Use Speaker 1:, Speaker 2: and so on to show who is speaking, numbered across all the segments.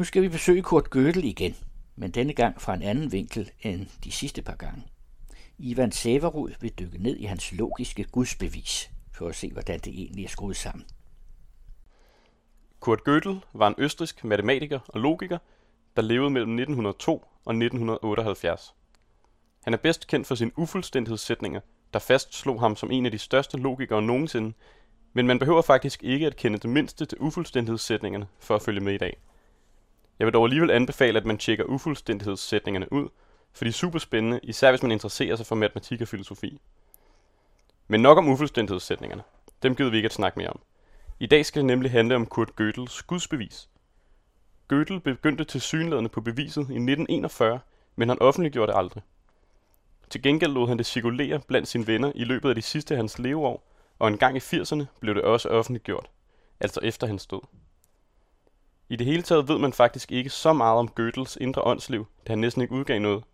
Speaker 1: Nu skal vi besøge Kurt Gödel igen, men denne gang fra en anden vinkel end de sidste par gange. Ivan Severud vil dykke ned i hans logiske gudsbevis, for at se, hvordan det egentlig er skruet sammen.
Speaker 2: Kurt Gödel var en østrisk matematiker og logiker, der levede mellem 1902 og 1978. Han er bedst kendt for sine ufuldstændighedssætninger, der fastslog ham som en af de største logikere nogensinde, men man behøver faktisk ikke at kende det mindste til ufuldstændighedssætningerne for at følge med i dag. Jeg vil dog alligevel anbefale, at man tjekker ufuldstændighedssætningerne ud, for de er super spændende, især hvis man interesserer sig for matematik og filosofi. Men nok om ufuldstændighedssætningerne. Dem gider vi ikke at snakke mere om. I dag skal det nemlig handle om Kurt Gödels gudsbevis. Gödel begyndte til synlædende på beviset i 1941, men han offentliggjorde det aldrig. Til gengæld lod han det cirkulere blandt sine venner i løbet af de sidste af hans leveår, og en gang i 80'erne blev det også offentliggjort, altså efter hans død. I det hele taget ved man faktisk ikke så meget om Gödels indre åndsliv, da han næsten ikke udgav noget.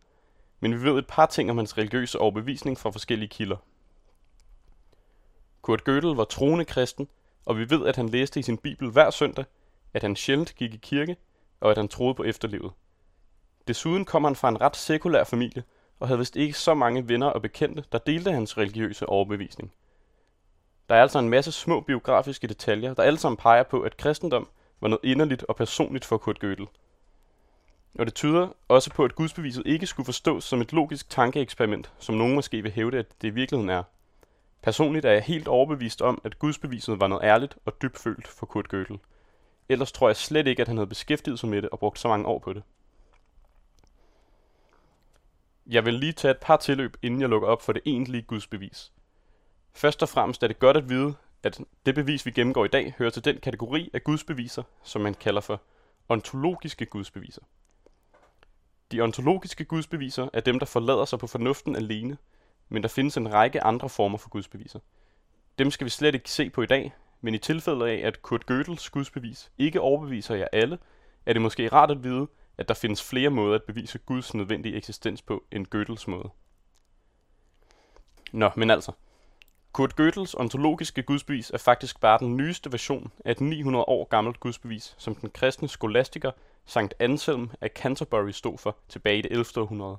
Speaker 2: Men vi ved et par ting om hans religiøse overbevisning fra forskellige kilder. Kurt Gödel var troende kristen, og vi ved, at han læste i sin bibel hver søndag, at han sjældent gik i kirke, og at han troede på efterlivet. Desuden kom han fra en ret sekulær familie, og havde vist ikke så mange venner og bekendte, der delte hans religiøse overbevisning. Der er altså en masse små biografiske detaljer, der alle sammen peger på, at kristendom var noget inderligt og personligt for Kurt Gödel. Og det tyder også på, at gudsbeviset ikke skulle forstås som et logisk tankeeksperiment, som nogen måske vil hævde, at det i virkeligheden er. Personligt er jeg helt overbevist om, at gudsbeviset var noget ærligt og dybfølt for Kurt Gödel. Ellers tror jeg slet ikke, at han havde beskæftiget sig med det og brugt så mange år på det. Jeg vil lige tage et par tilløb, inden jeg lukker op for det egentlige gudsbevis. Først og fremmest er det godt at vide, at det bevis, vi gennemgår i dag, hører til den kategori af gudsbeviser, som man kalder for ontologiske gudsbeviser. De ontologiske gudsbeviser er dem, der forlader sig på fornuften alene, men der findes en række andre former for gudsbeviser. Dem skal vi slet ikke se på i dag, men i tilfælde af, at Kurt Gödels gudsbevis ikke overbeviser jer alle, er det måske rart at vide, at der findes flere måder at bevise Guds nødvendige eksistens på end Gödels måde. Nå, men altså. Kurt Gödels ontologiske gudsbevis er faktisk bare den nyeste version af et 900 år gammelt gudsbevis, som den kristne skolastiker Sankt Anselm af Canterbury stod for tilbage i det 11. århundrede.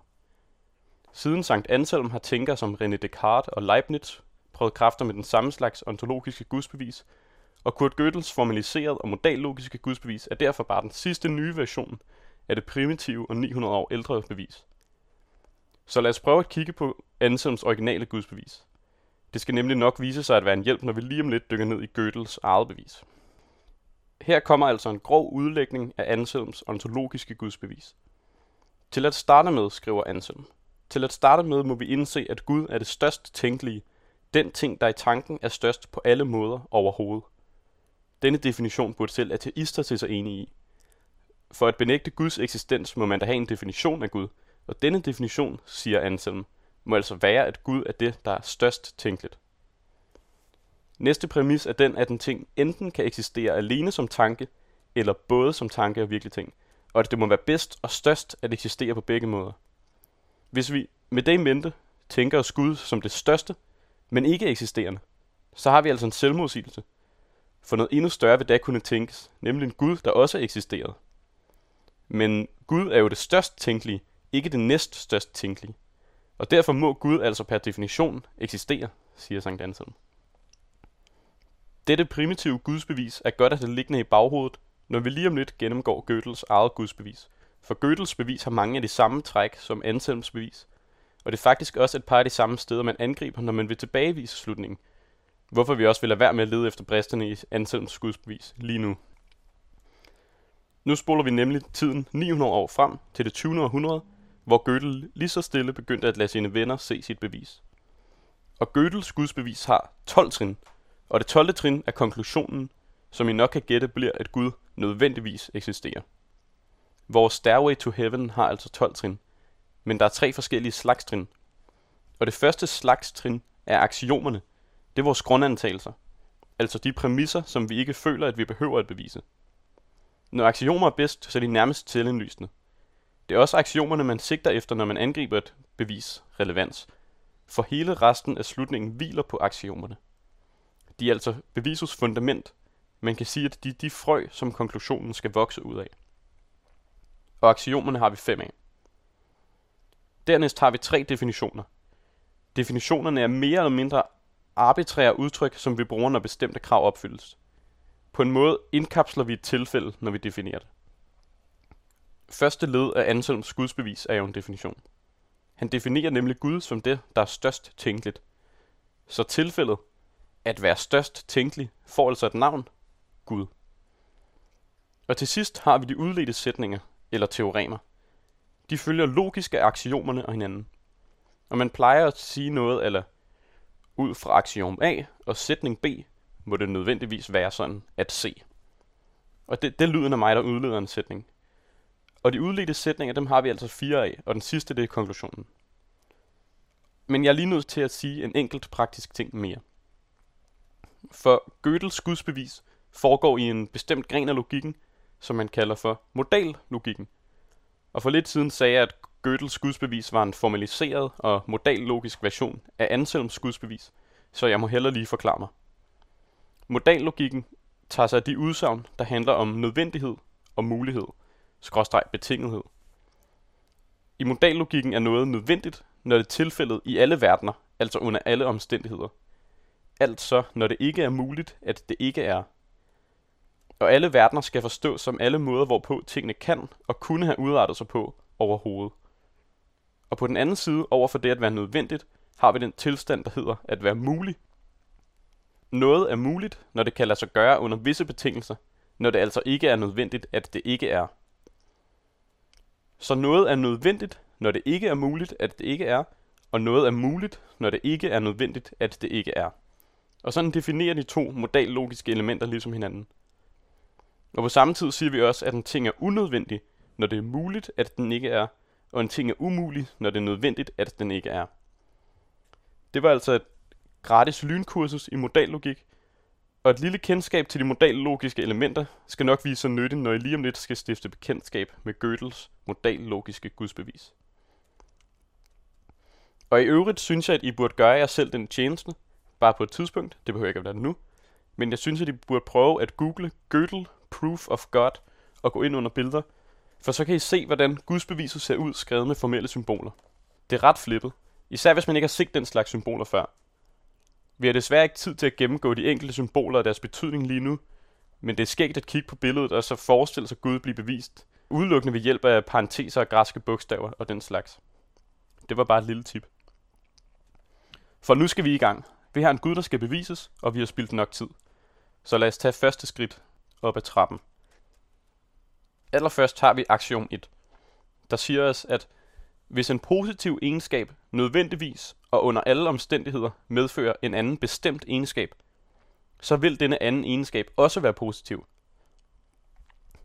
Speaker 2: Siden Sankt Anselm har tænkere som René Descartes og Leibniz prøvet kræfter med den samme slags ontologiske gudsbevis, og Kurt Gödels formaliserede og modallogiske gudsbevis er derfor bare den sidste nye version af det primitive og 900 år ældre bevis. Så lad os prøve at kigge på Anselms originale gudsbevis. Det skal nemlig nok vise sig at være en hjælp, når vi lige om lidt dykker ned i Gödels eget bevis. Her kommer altså en grov udlægning af Anselms ontologiske gudsbevis. Til at starte med, skriver Anselm, til at starte med må vi indse, at Gud er det størst tænkelige, den ting, der i tanken er størst på alle måder overhovedet. Denne definition burde selv ateister til sig enige i. For at benægte Guds eksistens må man da have en definition af Gud, og denne definition, siger Anselm, må altså være, at Gud er det, der er størst tænkeligt. Næste præmis er den, at en ting enten kan eksistere alene som tanke, eller både som tanke og virkelig ting, og at det må være bedst og størst at eksistere på begge måder. Hvis vi med det i mente tænker os Gud som det største, men ikke eksisterende, så har vi altså en selvmodsigelse. For noget endnu større vil da kunne tænkes, nemlig en Gud, der også eksisterede. Men Gud er jo det størst tænkelige, ikke det næst størst tænkelige. Og derfor må Gud altså per definition eksistere, siger Sankt Anselm. Dette primitive gudsbevis er godt at det liggende i baghovedet, når vi lige om lidt gennemgår Gödels eget gudsbevis. For Gödels bevis har mange af de samme træk som Anselms bevis, og det er faktisk også et par af de samme steder, man angriber, når man vil tilbagevise slutningen. Hvorfor vi også vil lade være med at lede efter bristerne i Anselms gudsbevis lige nu. Nu spoler vi nemlig tiden 900 år frem til det 20. århundrede, hvor Gödel lige så stille begyndte at lade sine venner se sit bevis. Og Gödels gudsbevis har 12 trin, og det 12. trin er konklusionen, som I nok kan gætte bliver, at Gud nødvendigvis eksisterer. Vores Stairway to Heaven har altså 12 trin, men der er tre forskellige slags trin. Og det første slags trin er aksiomerne. Det er vores grundantagelser. Altså de præmisser, som vi ikke føler, at vi behøver at bevise. Når aksiomer er bedst, så er de nærmest selvindlysende. Det er også aksiomerne, man sigter efter, når man angriber et bevis relevans. For hele resten af slutningen hviler på aksiomerne. De er altså bevisets fundament. Man kan sige, at de er de frø, som konklusionen skal vokse ud af. og axiomerne har vi fem af. Dernæst har vi tre definitioner. Definitionerne er mere eller mindre arbitrære udtryk, som vi bruger, når bestemte krav opfyldes. På en måde indkapsler vi et tilfælde, når vi definerer det. Første led af Anselms gudsbevis er jo en definition. Han definerer nemlig Gud som det, der er størst tænkeligt. Så tilfældet, at være størst tænkelig, får altså et navn, Gud. Og til sidst har vi de udledte sætninger, eller teoremer. De følger logiske axiomerne og hinanden. Og man plejer at sige noget, eller ud fra axiom A og sætning B, må det nødvendigvis være sådan at C. Og det, det lyder af mig, der udleder en sætning. Og de udledte sætninger, dem har vi altså fire af, og den sidste, det er konklusionen. Men jeg er lige nødt til at sige en enkelt praktisk ting mere. For Gödels gudsbevis foregår i en bestemt gren af logikken, som man kalder for modallogikken. Og for lidt siden sagde jeg, at Gödels gudsbevis var en formaliseret og modallogisk version af Anselms gudsbevis, så jeg må hellere lige forklare mig. Modallogikken tager sig af de udsagn, der handler om nødvendighed og mulighed, skråstreg betingethed. I modallogikken er noget nødvendigt, når det er tilfældet i alle verdener, altså under alle omstændigheder. Altså, når det ikke er muligt, at det ikke er. Og alle verdener skal forstås som alle måder, hvorpå tingene kan og kunne have udrettet sig på overhovedet. Og på den anden side, over for det at være nødvendigt, har vi den tilstand, der hedder at være mulig. Noget er muligt, når det kan lade sig gøre under visse betingelser, når det altså ikke er nødvendigt, at det ikke er. Så noget er nødvendigt, når det ikke er muligt, at det ikke er, og noget er muligt, når det ikke er nødvendigt, at det ikke er. Og sådan definerer de to modallogiske elementer ligesom hinanden. Og på samme tid siger vi også, at en ting er unødvendig, når det er muligt, at den ikke er, og en ting er umulig, når det er nødvendigt, at den ikke er. Det var altså et gratis lynkursus i modallogik, og et lille kendskab til de modallogiske elementer skal nok vise sig nyttigt, når I lige om lidt skal stifte bekendtskab med Gödels modallogiske gudsbevis. Og i øvrigt synes jeg, at I burde gøre jer selv den tjeneste, bare på et tidspunkt, det behøver ikke at være nu, men jeg synes, at I burde prøve at google Gödel Proof of God og gå ind under billeder, for så kan I se, hvordan gudsbeviset ser ud skrevet med formelle symboler. Det er ret flippet, især hvis man ikke har set den slags symboler før. Vi har desværre ikke tid til at gennemgå de enkelte symboler og deres betydning lige nu, men det er skægt at kigge på billedet og så forestille sig Gud blive bevist, udelukkende ved hjælp af parenteser og græske bogstaver og den slags. Det var bare et lille tip. For nu skal vi i gang. Vi har en Gud, der skal bevises, og vi har spildt nok tid. Så lad os tage første skridt op ad trappen. Allerførst har vi aktion 1, der siger os, at hvis en positiv egenskab nødvendigvis og under alle omstændigheder medfører en anden bestemt egenskab, så vil denne anden egenskab også være positiv.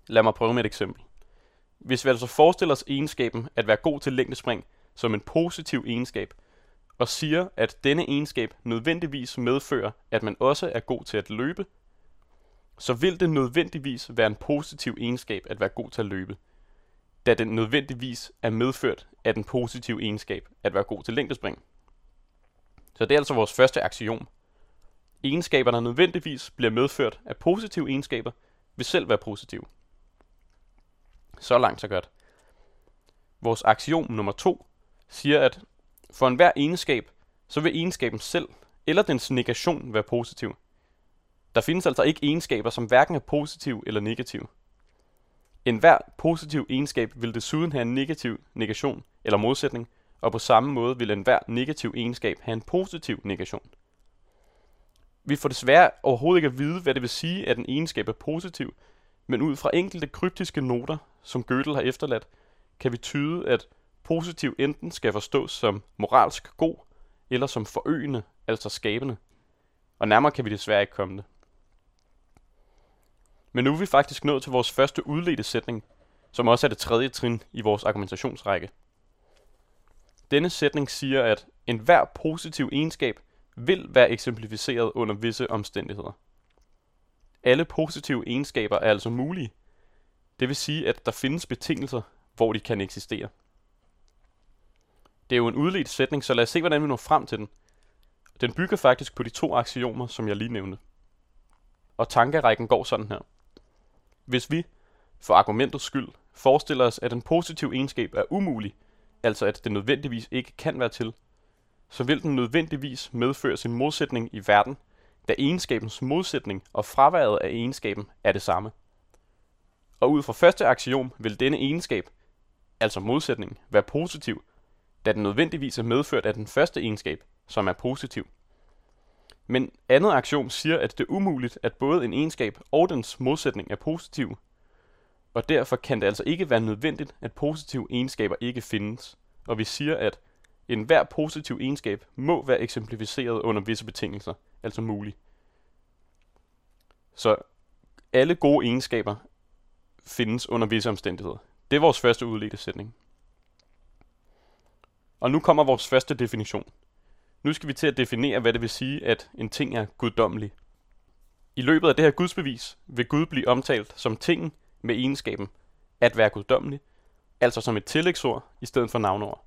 Speaker 2: Lad mig prøve med et eksempel. Hvis vi altså forestiller os egenskaben at være god til længdespring som en positiv egenskab, og siger, at denne egenskab nødvendigvis medfører, at man også er god til at løbe, så vil det nødvendigvis være en positiv egenskab at være god til at løbe, da den nødvendigvis er medført af den positive egenskab at være god til længdespring. Så det er altså vores første axiom. Egenskaberne nødvendigvis bliver medført af positive egenskaber, vil selv være positive. Så langt så godt. Vores axiom nummer to siger, at for enhver egenskab, så vil egenskaben selv eller dens negation være positiv. Der findes altså ikke egenskaber, som hverken er positiv eller negativ. En hver positiv egenskab vil desuden have en negativ negation eller modsætning, og på samme måde vil enhver negativ egenskab have en positiv negation. Vi får desværre overhovedet ikke at vide, hvad det vil sige, at en egenskab er positiv, men ud fra enkelte kryptiske noter, som Gödel har efterladt, kan vi tyde, at positiv enten skal forstås som moralsk god, eller som forøgende, altså skabende. Og nærmere kan vi desværre ikke komme det. Men nu er vi faktisk nået til vores første udledte sætning, som også er det tredje trin i vores argumentationsrække. Denne sætning siger, at enhver positiv egenskab vil være eksemplificeret under visse omstændigheder. Alle positive egenskaber er altså mulige. Det vil sige, at der findes betingelser, hvor de kan eksistere. Det er jo en udledt sætning, så lad os se, hvordan vi når frem til den. Den bygger faktisk på de to aksiomer, som jeg lige nævnte. Og tankerækken går sådan her. Hvis vi, for argumentets skyld, forestiller os, at en positiv egenskab er umulig, altså at det nødvendigvis ikke kan være til, så vil den nødvendigvis medføre sin modsætning i verden, da egenskabens modsætning og fraværet af egenskaben er det samme. Og ud fra første axiom vil denne egenskab, altså modsætning, være positiv, da den nødvendigvis er medført af den første egenskab, som er positiv. Men andet aktion siger, at det er umuligt, at både en egenskab og dens modsætning er positiv, og derfor kan det altså ikke være nødvendigt, at positive egenskaber ikke findes. Og vi siger, at enhver positiv egenskab må være eksemplificeret under visse betingelser, altså mulig. Så alle gode egenskaber findes under visse omstændigheder. Det er vores første udledte sætning. Og nu kommer vores første definition. Nu skal vi til at definere, hvad det vil sige, at en ting er guddommelig. I løbet af det her gudsbevis vil Gud blive omtalt som tingen med egenskaben at være guddommelig, altså som et tillægsord i stedet for navnord.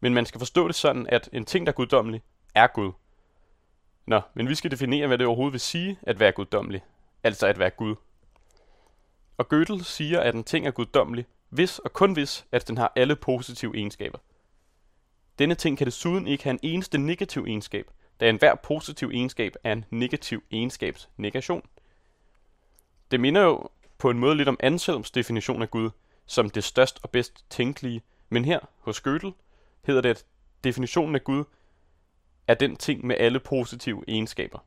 Speaker 2: Men man skal forstå det sådan, at en ting, der er guddommelig, er Gud. Nå, men vi skal definere, hvad det overhovedet vil sige at være guddommelig, altså at være Gud. Og Gödel siger, at en ting er guddommelig, hvis og kun hvis, at den har alle positive egenskaber. Denne ting kan desuden ikke have en eneste negativ egenskab, da enhver positiv egenskab er en negativ egenskabs negation. Det minder jo på en måde lidt om Anselms definition af Gud, som det størst og bedst tænkelige, men her hos Gödel hedder det, at definitionen af Gud er den ting med alle positive egenskaber.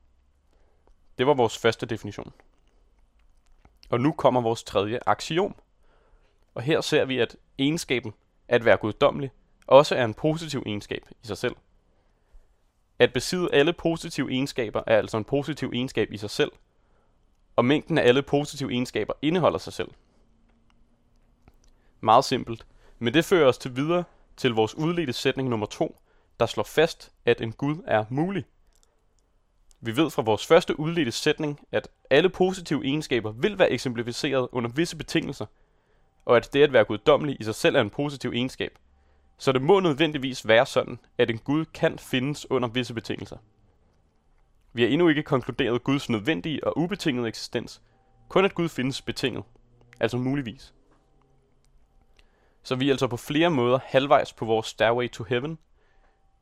Speaker 2: Det var vores første definition. Og nu kommer vores tredje axiom. Og her ser vi, at egenskaben at være guddommelig også er en positiv egenskab i sig selv. At besidde alle positive egenskaber er altså en positiv egenskab i sig selv, og mængden af alle positive egenskaber indeholder sig selv. Meget simpelt, men det fører os til videre til vores udledte sætning nummer 2, der slår fast, at en Gud er mulig. Vi ved fra vores første udledte sætning, at alle positive egenskaber vil være eksemplificeret under visse betingelser, og at det at være guddommelig i sig selv er en positiv egenskab. Så det må nødvendigvis være sådan, at en Gud kan findes under visse betingelser. Vi har endnu ikke konkluderet Guds nødvendige og ubetingede eksistens, kun at Gud findes betinget, altså muligvis. Så vi er altså på flere måder halvvejs på vores stairway to heaven.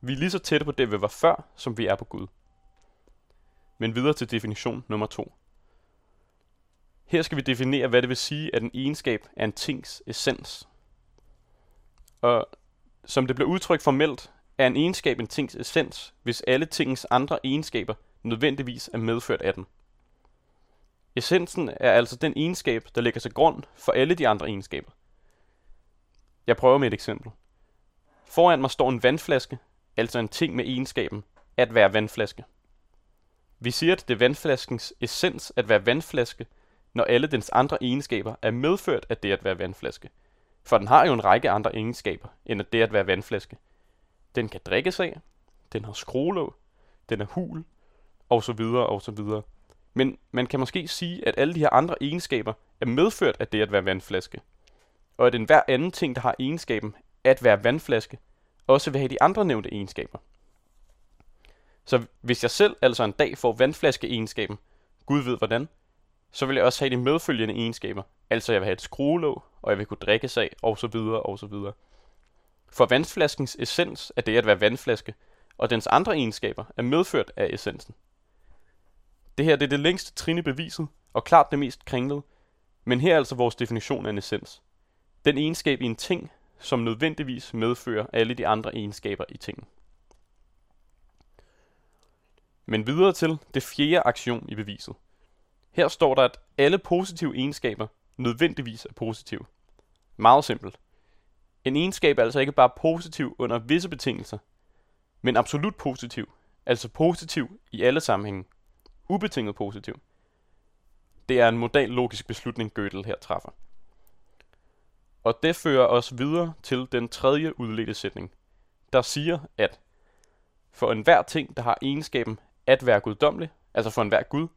Speaker 2: Vi er lige så tætte på det, vi var før, som vi er på Gud. Men videre til definition nummer to. Her skal vi definere, hvad det vil sige, at en egenskab er en tings essens. Og som det bliver udtrykt formelt, er en egenskab en tings essens, hvis alle tingens andre egenskaber nødvendigvis er medført af den. Essensen er altså den egenskab, der ligger til grund for alle de andre egenskaber. Jeg prøver med et eksempel. Foran mig står en vandflaske, altså en ting med egenskaben at være vandflaske. Vi siger, at det er vandflaskens essens at være vandflaske, når alle dens andre egenskaber er medført af det at være vandflaske. For den har jo en række andre egenskaber, end at det at være vandflaske. Den kan drikkes af, den har skruelåg, den er hul, og så videre, og så videre. Men man kan måske sige, at alle de her andre egenskaber er medført af det at være vandflaske. Og at enhver anden ting, der har egenskaben at være vandflaske, også vil have de andre nævnte egenskaber. Så hvis jeg selv altså en dag får vandflaske-egenskaben, Gud ved hvordan, så vil jeg også have de medfølgende egenskaber. Altså jeg vil have et skruelåg, og jeg vil kunne drikke sig og så videre, og så videre. For vandflaskens essens er det at være vandflaske, og dens andre egenskaber er medført af essensen. Det her det er det længste trin i beviset, og klart det mest kringlede, men her er altså vores definition af en essens. Den egenskab i en ting, som nødvendigvis medfører alle de andre egenskaber i tingen. Men videre til det fjerde aktion i beviset. Her står der, at alle positive egenskaber nødvendigvis er positive. Meget simpelt. En egenskab er altså ikke bare positiv under visse betingelser, men absolut positiv, altså positiv i alle sammenhænge. Ubetinget positiv. Det er en modal logisk beslutning, Gödel her træffer. Og det fører os videre til den tredje udledte sætning, der siger, at for enhver ting, der har egenskaben at være guddommelig, altså for enhver Gud,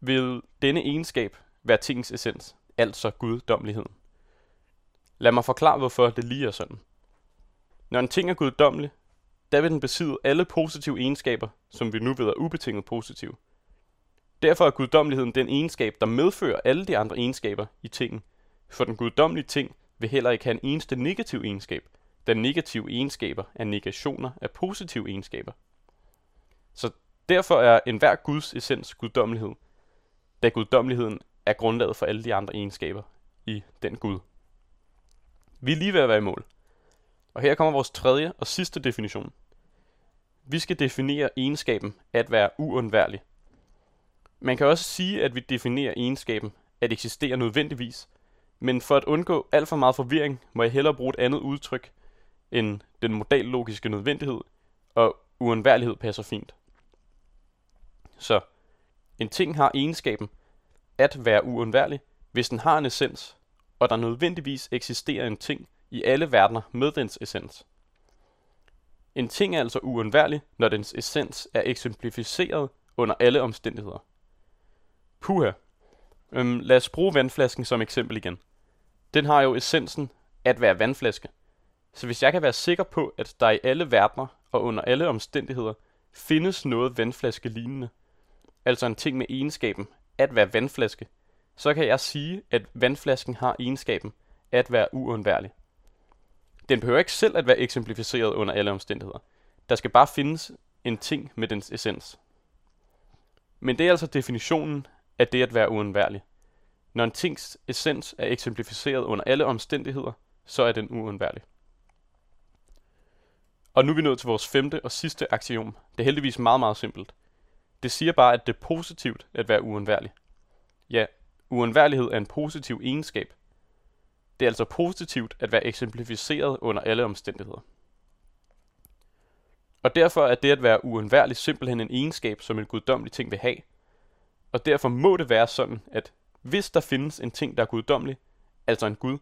Speaker 2: vil denne egenskab være tingens essens, altså guddommeligheden. Lad mig forklare, hvorfor det lige er sådan. Når en ting er guddommelig, der vil den besidde alle positive egenskaber, som vi nu ved er ubetinget positive. Derfor er guddommeligheden den egenskab, der medfører alle de andre egenskaber i tingen, For den guddommelige ting vil heller ikke have en eneste negativ egenskab, da negative egenskaber er negationer af positive egenskaber. Så derfor er enhver Guds essens guddommelighed, da guddommeligheden er grundlaget for alle de andre egenskaber i den Gud. Vi er lige ved at være i mål. Og her kommer vores tredje og sidste definition. Vi skal definere egenskaben at være uundværlig. Man kan også sige, at vi definerer egenskaben at eksistere nødvendigvis, men for at undgå alt for meget forvirring, må jeg hellere bruge et andet udtryk end den modallogiske nødvendighed, og uundværlighed passer fint. Så en ting har egenskaben at være uundværlig, hvis den har en essens, og der nødvendigvis eksisterer en ting i alle verdener med dens essens. En ting er altså uundværlig, når dens essens er eksemplificeret under alle omstændigheder. Puha. Øhm, lad os bruge vandflasken som eksempel igen. Den har jo essensen at være vandflaske. Så hvis jeg kan være sikker på, at der i alle verdener og under alle omstændigheder findes noget vandflaske lignende, altså en ting med egenskaben at være vandflaske, så kan jeg sige, at vandflasken har egenskaben at være uundværlig. Den behøver ikke selv at være eksemplificeret under alle omstændigheder. Der skal bare findes en ting med dens essens. Men det er altså definitionen af det at være uundværlig. Når en tings essens er eksemplificeret under alle omstændigheder, så er den uundværlig. Og nu er vi nået til vores femte og sidste axiom. Det er heldigvis meget, meget simpelt. Det siger bare, at det er positivt at være uundværlig. Ja, uundværlighed er en positiv egenskab. Det er altså positivt at være eksemplificeret under alle omstændigheder. Og derfor er det at være uundværlig simpelthen en egenskab, som en guddommelig ting vil have. Og derfor må det være sådan, at hvis der findes en ting, der er guddommelig, altså en Gud,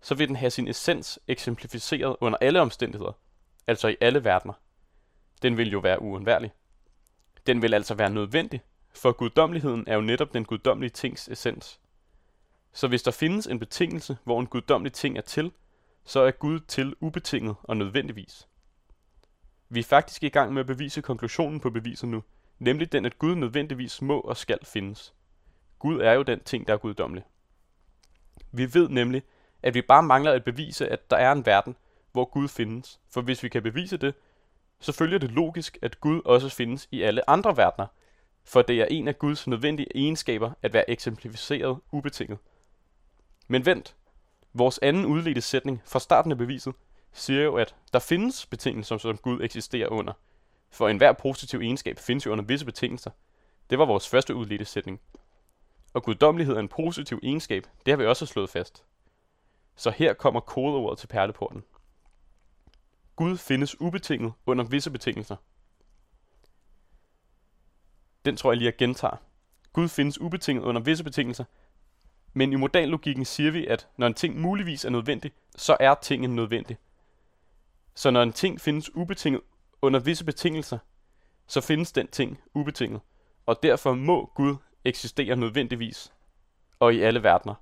Speaker 2: så vil den have sin essens eksemplificeret under alle omstændigheder, altså i alle verdener. Den vil jo være uundværlig. Den vil altså være nødvendig, for guddommeligheden er jo netop den guddommelige tings essens. Så hvis der findes en betingelse, hvor en guddommelig ting er til, så er Gud til ubetinget og nødvendigvis. Vi er faktisk i gang med at bevise konklusionen på beviset nu, nemlig den, at Gud nødvendigvis må og skal findes. Gud er jo den ting, der er guddommelig. Vi ved nemlig, at vi bare mangler at bevise, at der er en verden, hvor Gud findes. For hvis vi kan bevise det, så følger det logisk, at Gud også findes i alle andre verdener, for det er en af Guds nødvendige egenskaber at være eksemplificeret ubetinget. Men vent, vores anden udledte sætning fra starten af beviset siger jo, at der findes betingelser, som Gud eksisterer under. For enhver positiv egenskab findes jo under visse betingelser. Det var vores første udledte sætning. Og guddommelighed er en positiv egenskab, det har vi også slået fast. Så her kommer kodeordet til perleporten. Gud findes ubetinget under visse betingelser. Den tror jeg lige, at gentager. Gud findes ubetinget under visse betingelser, men i modallogikken siger vi, at når en ting muligvis er nødvendig, så er tingen nødvendig. Så når en ting findes ubetinget under visse betingelser, så findes den ting ubetinget, og derfor må Gud eksistere nødvendigvis, og i alle verdener.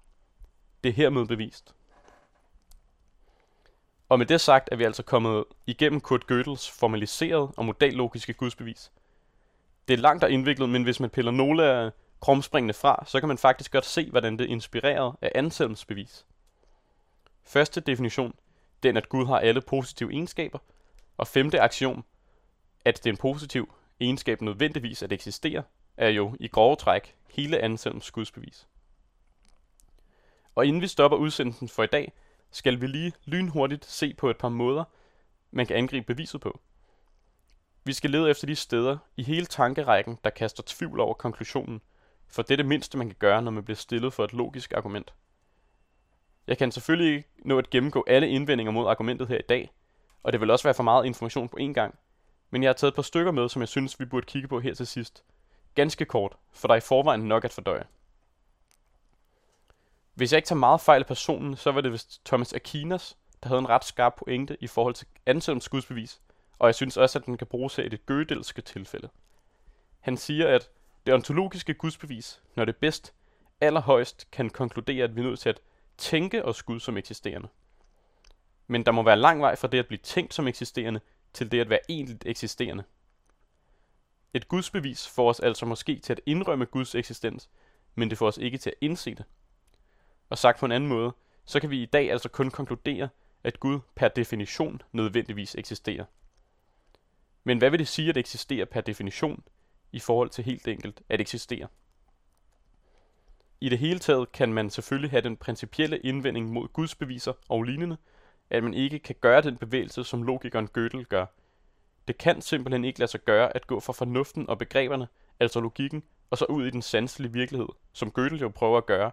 Speaker 2: Det er hermed bevist. Og med det sagt er vi altså kommet igennem Kurt Gödels formaliserede og modallogiske gudsbevis. Det er langt og indviklet, men hvis man piller nogle af krumspringene fra, så kan man faktisk godt se, hvordan det er inspireret af Anselms bevis. Første definition, den at Gud har alle positive egenskaber, og femte aktion, at det en positiv egenskab nødvendigvis at eksistere, er jo i grove træk hele Anselms gudsbevis. Og inden vi stopper udsendelsen for i dag, skal vi lige lynhurtigt se på et par måder, man kan angribe beviset på. Vi skal lede efter de steder i hele tankerækken, der kaster tvivl over konklusionen, for det er det mindste, man kan gøre, når man bliver stillet for et logisk argument. Jeg kan selvfølgelig ikke nå at gennemgå alle indvendinger mod argumentet her i dag, og det vil også være for meget information på én gang, men jeg har taget et par stykker med, som jeg synes, vi burde kigge på her til sidst. Ganske kort, for der er i forvejen nok at fordøje. Hvis jeg ikke tager meget fejl af personen, så var det vist Thomas Aquinas, der havde en ret skarp pointe i forhold til Anselms gudsbevis, og jeg synes også, at den kan bruges her i det gødelske tilfælde. Han siger, at det ontologiske gudsbevis, når det bedst, allerhøjst kan konkludere, at vi er nødt til at tænke os Gud som eksisterende. Men der må være lang vej fra det at blive tænkt som eksisterende, til det at være egentligt eksisterende. Et gudsbevis får os altså måske til at indrømme Guds eksistens, men det får os ikke til at indse det. Og sagt på en anden måde, så kan vi i dag altså kun konkludere, at Gud per definition nødvendigvis eksisterer. Men hvad vil det sige at eksistere per definition i forhold til helt enkelt at eksistere? I det hele taget kan man selvfølgelig have den principielle indvending mod Guds beviser og lignende, at man ikke kan gøre den bevægelse, som logikeren Gödel gør. Det kan simpelthen ikke lade sig gøre at gå fra fornuften og begreberne, altså logikken, og så ud i den sanselige virkelighed, som Gödel jo prøver at gøre,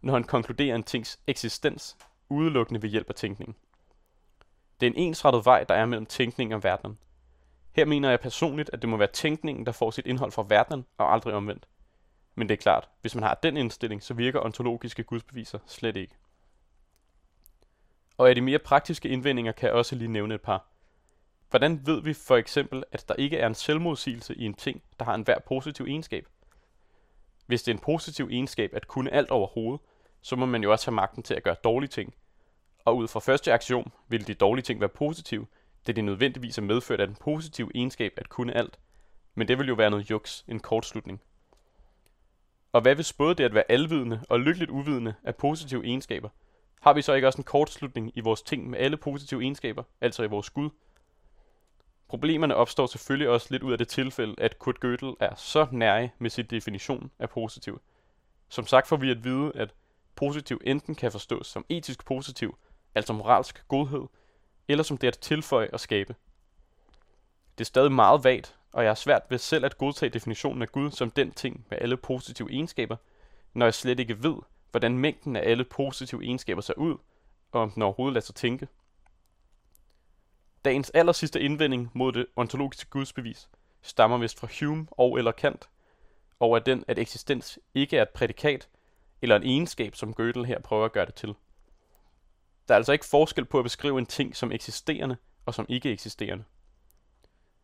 Speaker 2: når han konkluderer en tings eksistens udelukkende ved hjælp af tænkningen. Det er en ensrettet vej, der er mellem tænkning og verden. Her mener jeg personligt, at det må være tænkningen, der får sit indhold fra verden og aldrig omvendt. Men det er klart, hvis man har den indstilling, så virker ontologiske gudsbeviser slet ikke. Og af de mere praktiske indvendinger kan jeg også lige nævne et par. Hvordan ved vi for eksempel, at der ikke er en selvmodsigelse i en ting, der har en hver positiv egenskab? Hvis det er en positiv egenskab at kunne alt overhovedet, så må man jo også have magten til at gøre dårlige ting. Og ud fra første aktion vil de dårlige ting være positive, da det nødvendigvis er medført af den positive egenskab at kunne alt. Men det vil jo være noget juks, en kortslutning. Og hvad hvis både det at være alvidende og lykkeligt uvidende er positive egenskaber, har vi så ikke også en kortslutning i vores ting med alle positive egenskaber, altså i vores Gud? Problemerne opstår selvfølgelig også lidt ud af det tilfælde, at Kurt Gödel er så nære med sin definition af positiv. Som sagt får vi at vide, at positiv enten kan forstås som etisk positiv, altså moralsk godhed, eller som det at tilføje og skabe. Det er stadig meget vagt, og jeg har svært ved selv at godtage definitionen af Gud som den ting med alle positive egenskaber, når jeg slet ikke ved, hvordan mængden af alle positive egenskaber ser ud, og om den overhovedet lader sig tænke. Dagens aller sidste indvending mod det ontologiske gudsbevis stammer vist fra Hume og eller Kant, og er den, at eksistens ikke er et prædikat eller en egenskab, som Gödel her prøver at gøre det til. Der er altså ikke forskel på at beskrive en ting som eksisterende og som ikke eksisterende.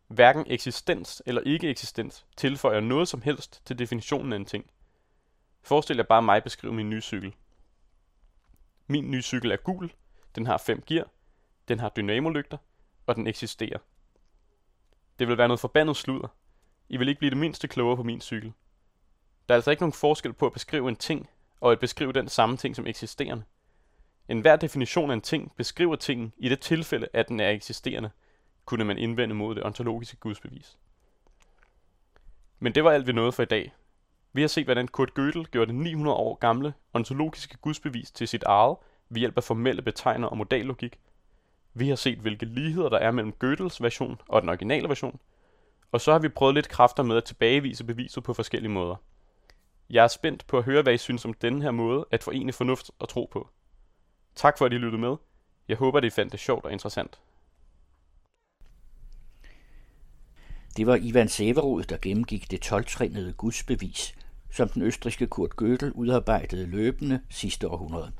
Speaker 2: Hverken eksistens eller ikke-eksistens tilføjer noget som helst til definitionen af en ting. Forestil jer bare mig beskrive min nye cykel. Min nye cykel er gul, den har fem gear, den har dynamolygter, og den eksisterer. Det vil være noget forbandet sludder. I vil ikke blive det mindste klogere på min cykel. Der er altså ikke nogen forskel på at beskrive en ting, og at beskrive den samme ting som eksisterende. En hver definition af en ting beskriver tingen i det tilfælde, at den er eksisterende, kunne man indvende mod det ontologiske gudsbevis. Men det var alt vi nåede for i dag. Vi har set, hvordan Kurt Gödel gjorde det 900 år gamle ontologiske gudsbevis til sit eget ved hjælp af formelle betegner og modallogik. Vi har set, hvilke ligheder der er mellem Gödels version og den originale version. Og så har vi prøvet lidt kræfter med at tilbagevise beviset på forskellige måder. Jeg er spændt på at høre, hvad I synes om denne her måde at forene fornuft og tro på. Tak for, at I lyttede med. Jeg håber, at I fandt det sjovt og interessant.
Speaker 1: Det var Ivan Severud, der gennemgik det 12 gudsbevis, som den østriske Kurt Gödel udarbejdede løbende sidste århundrede.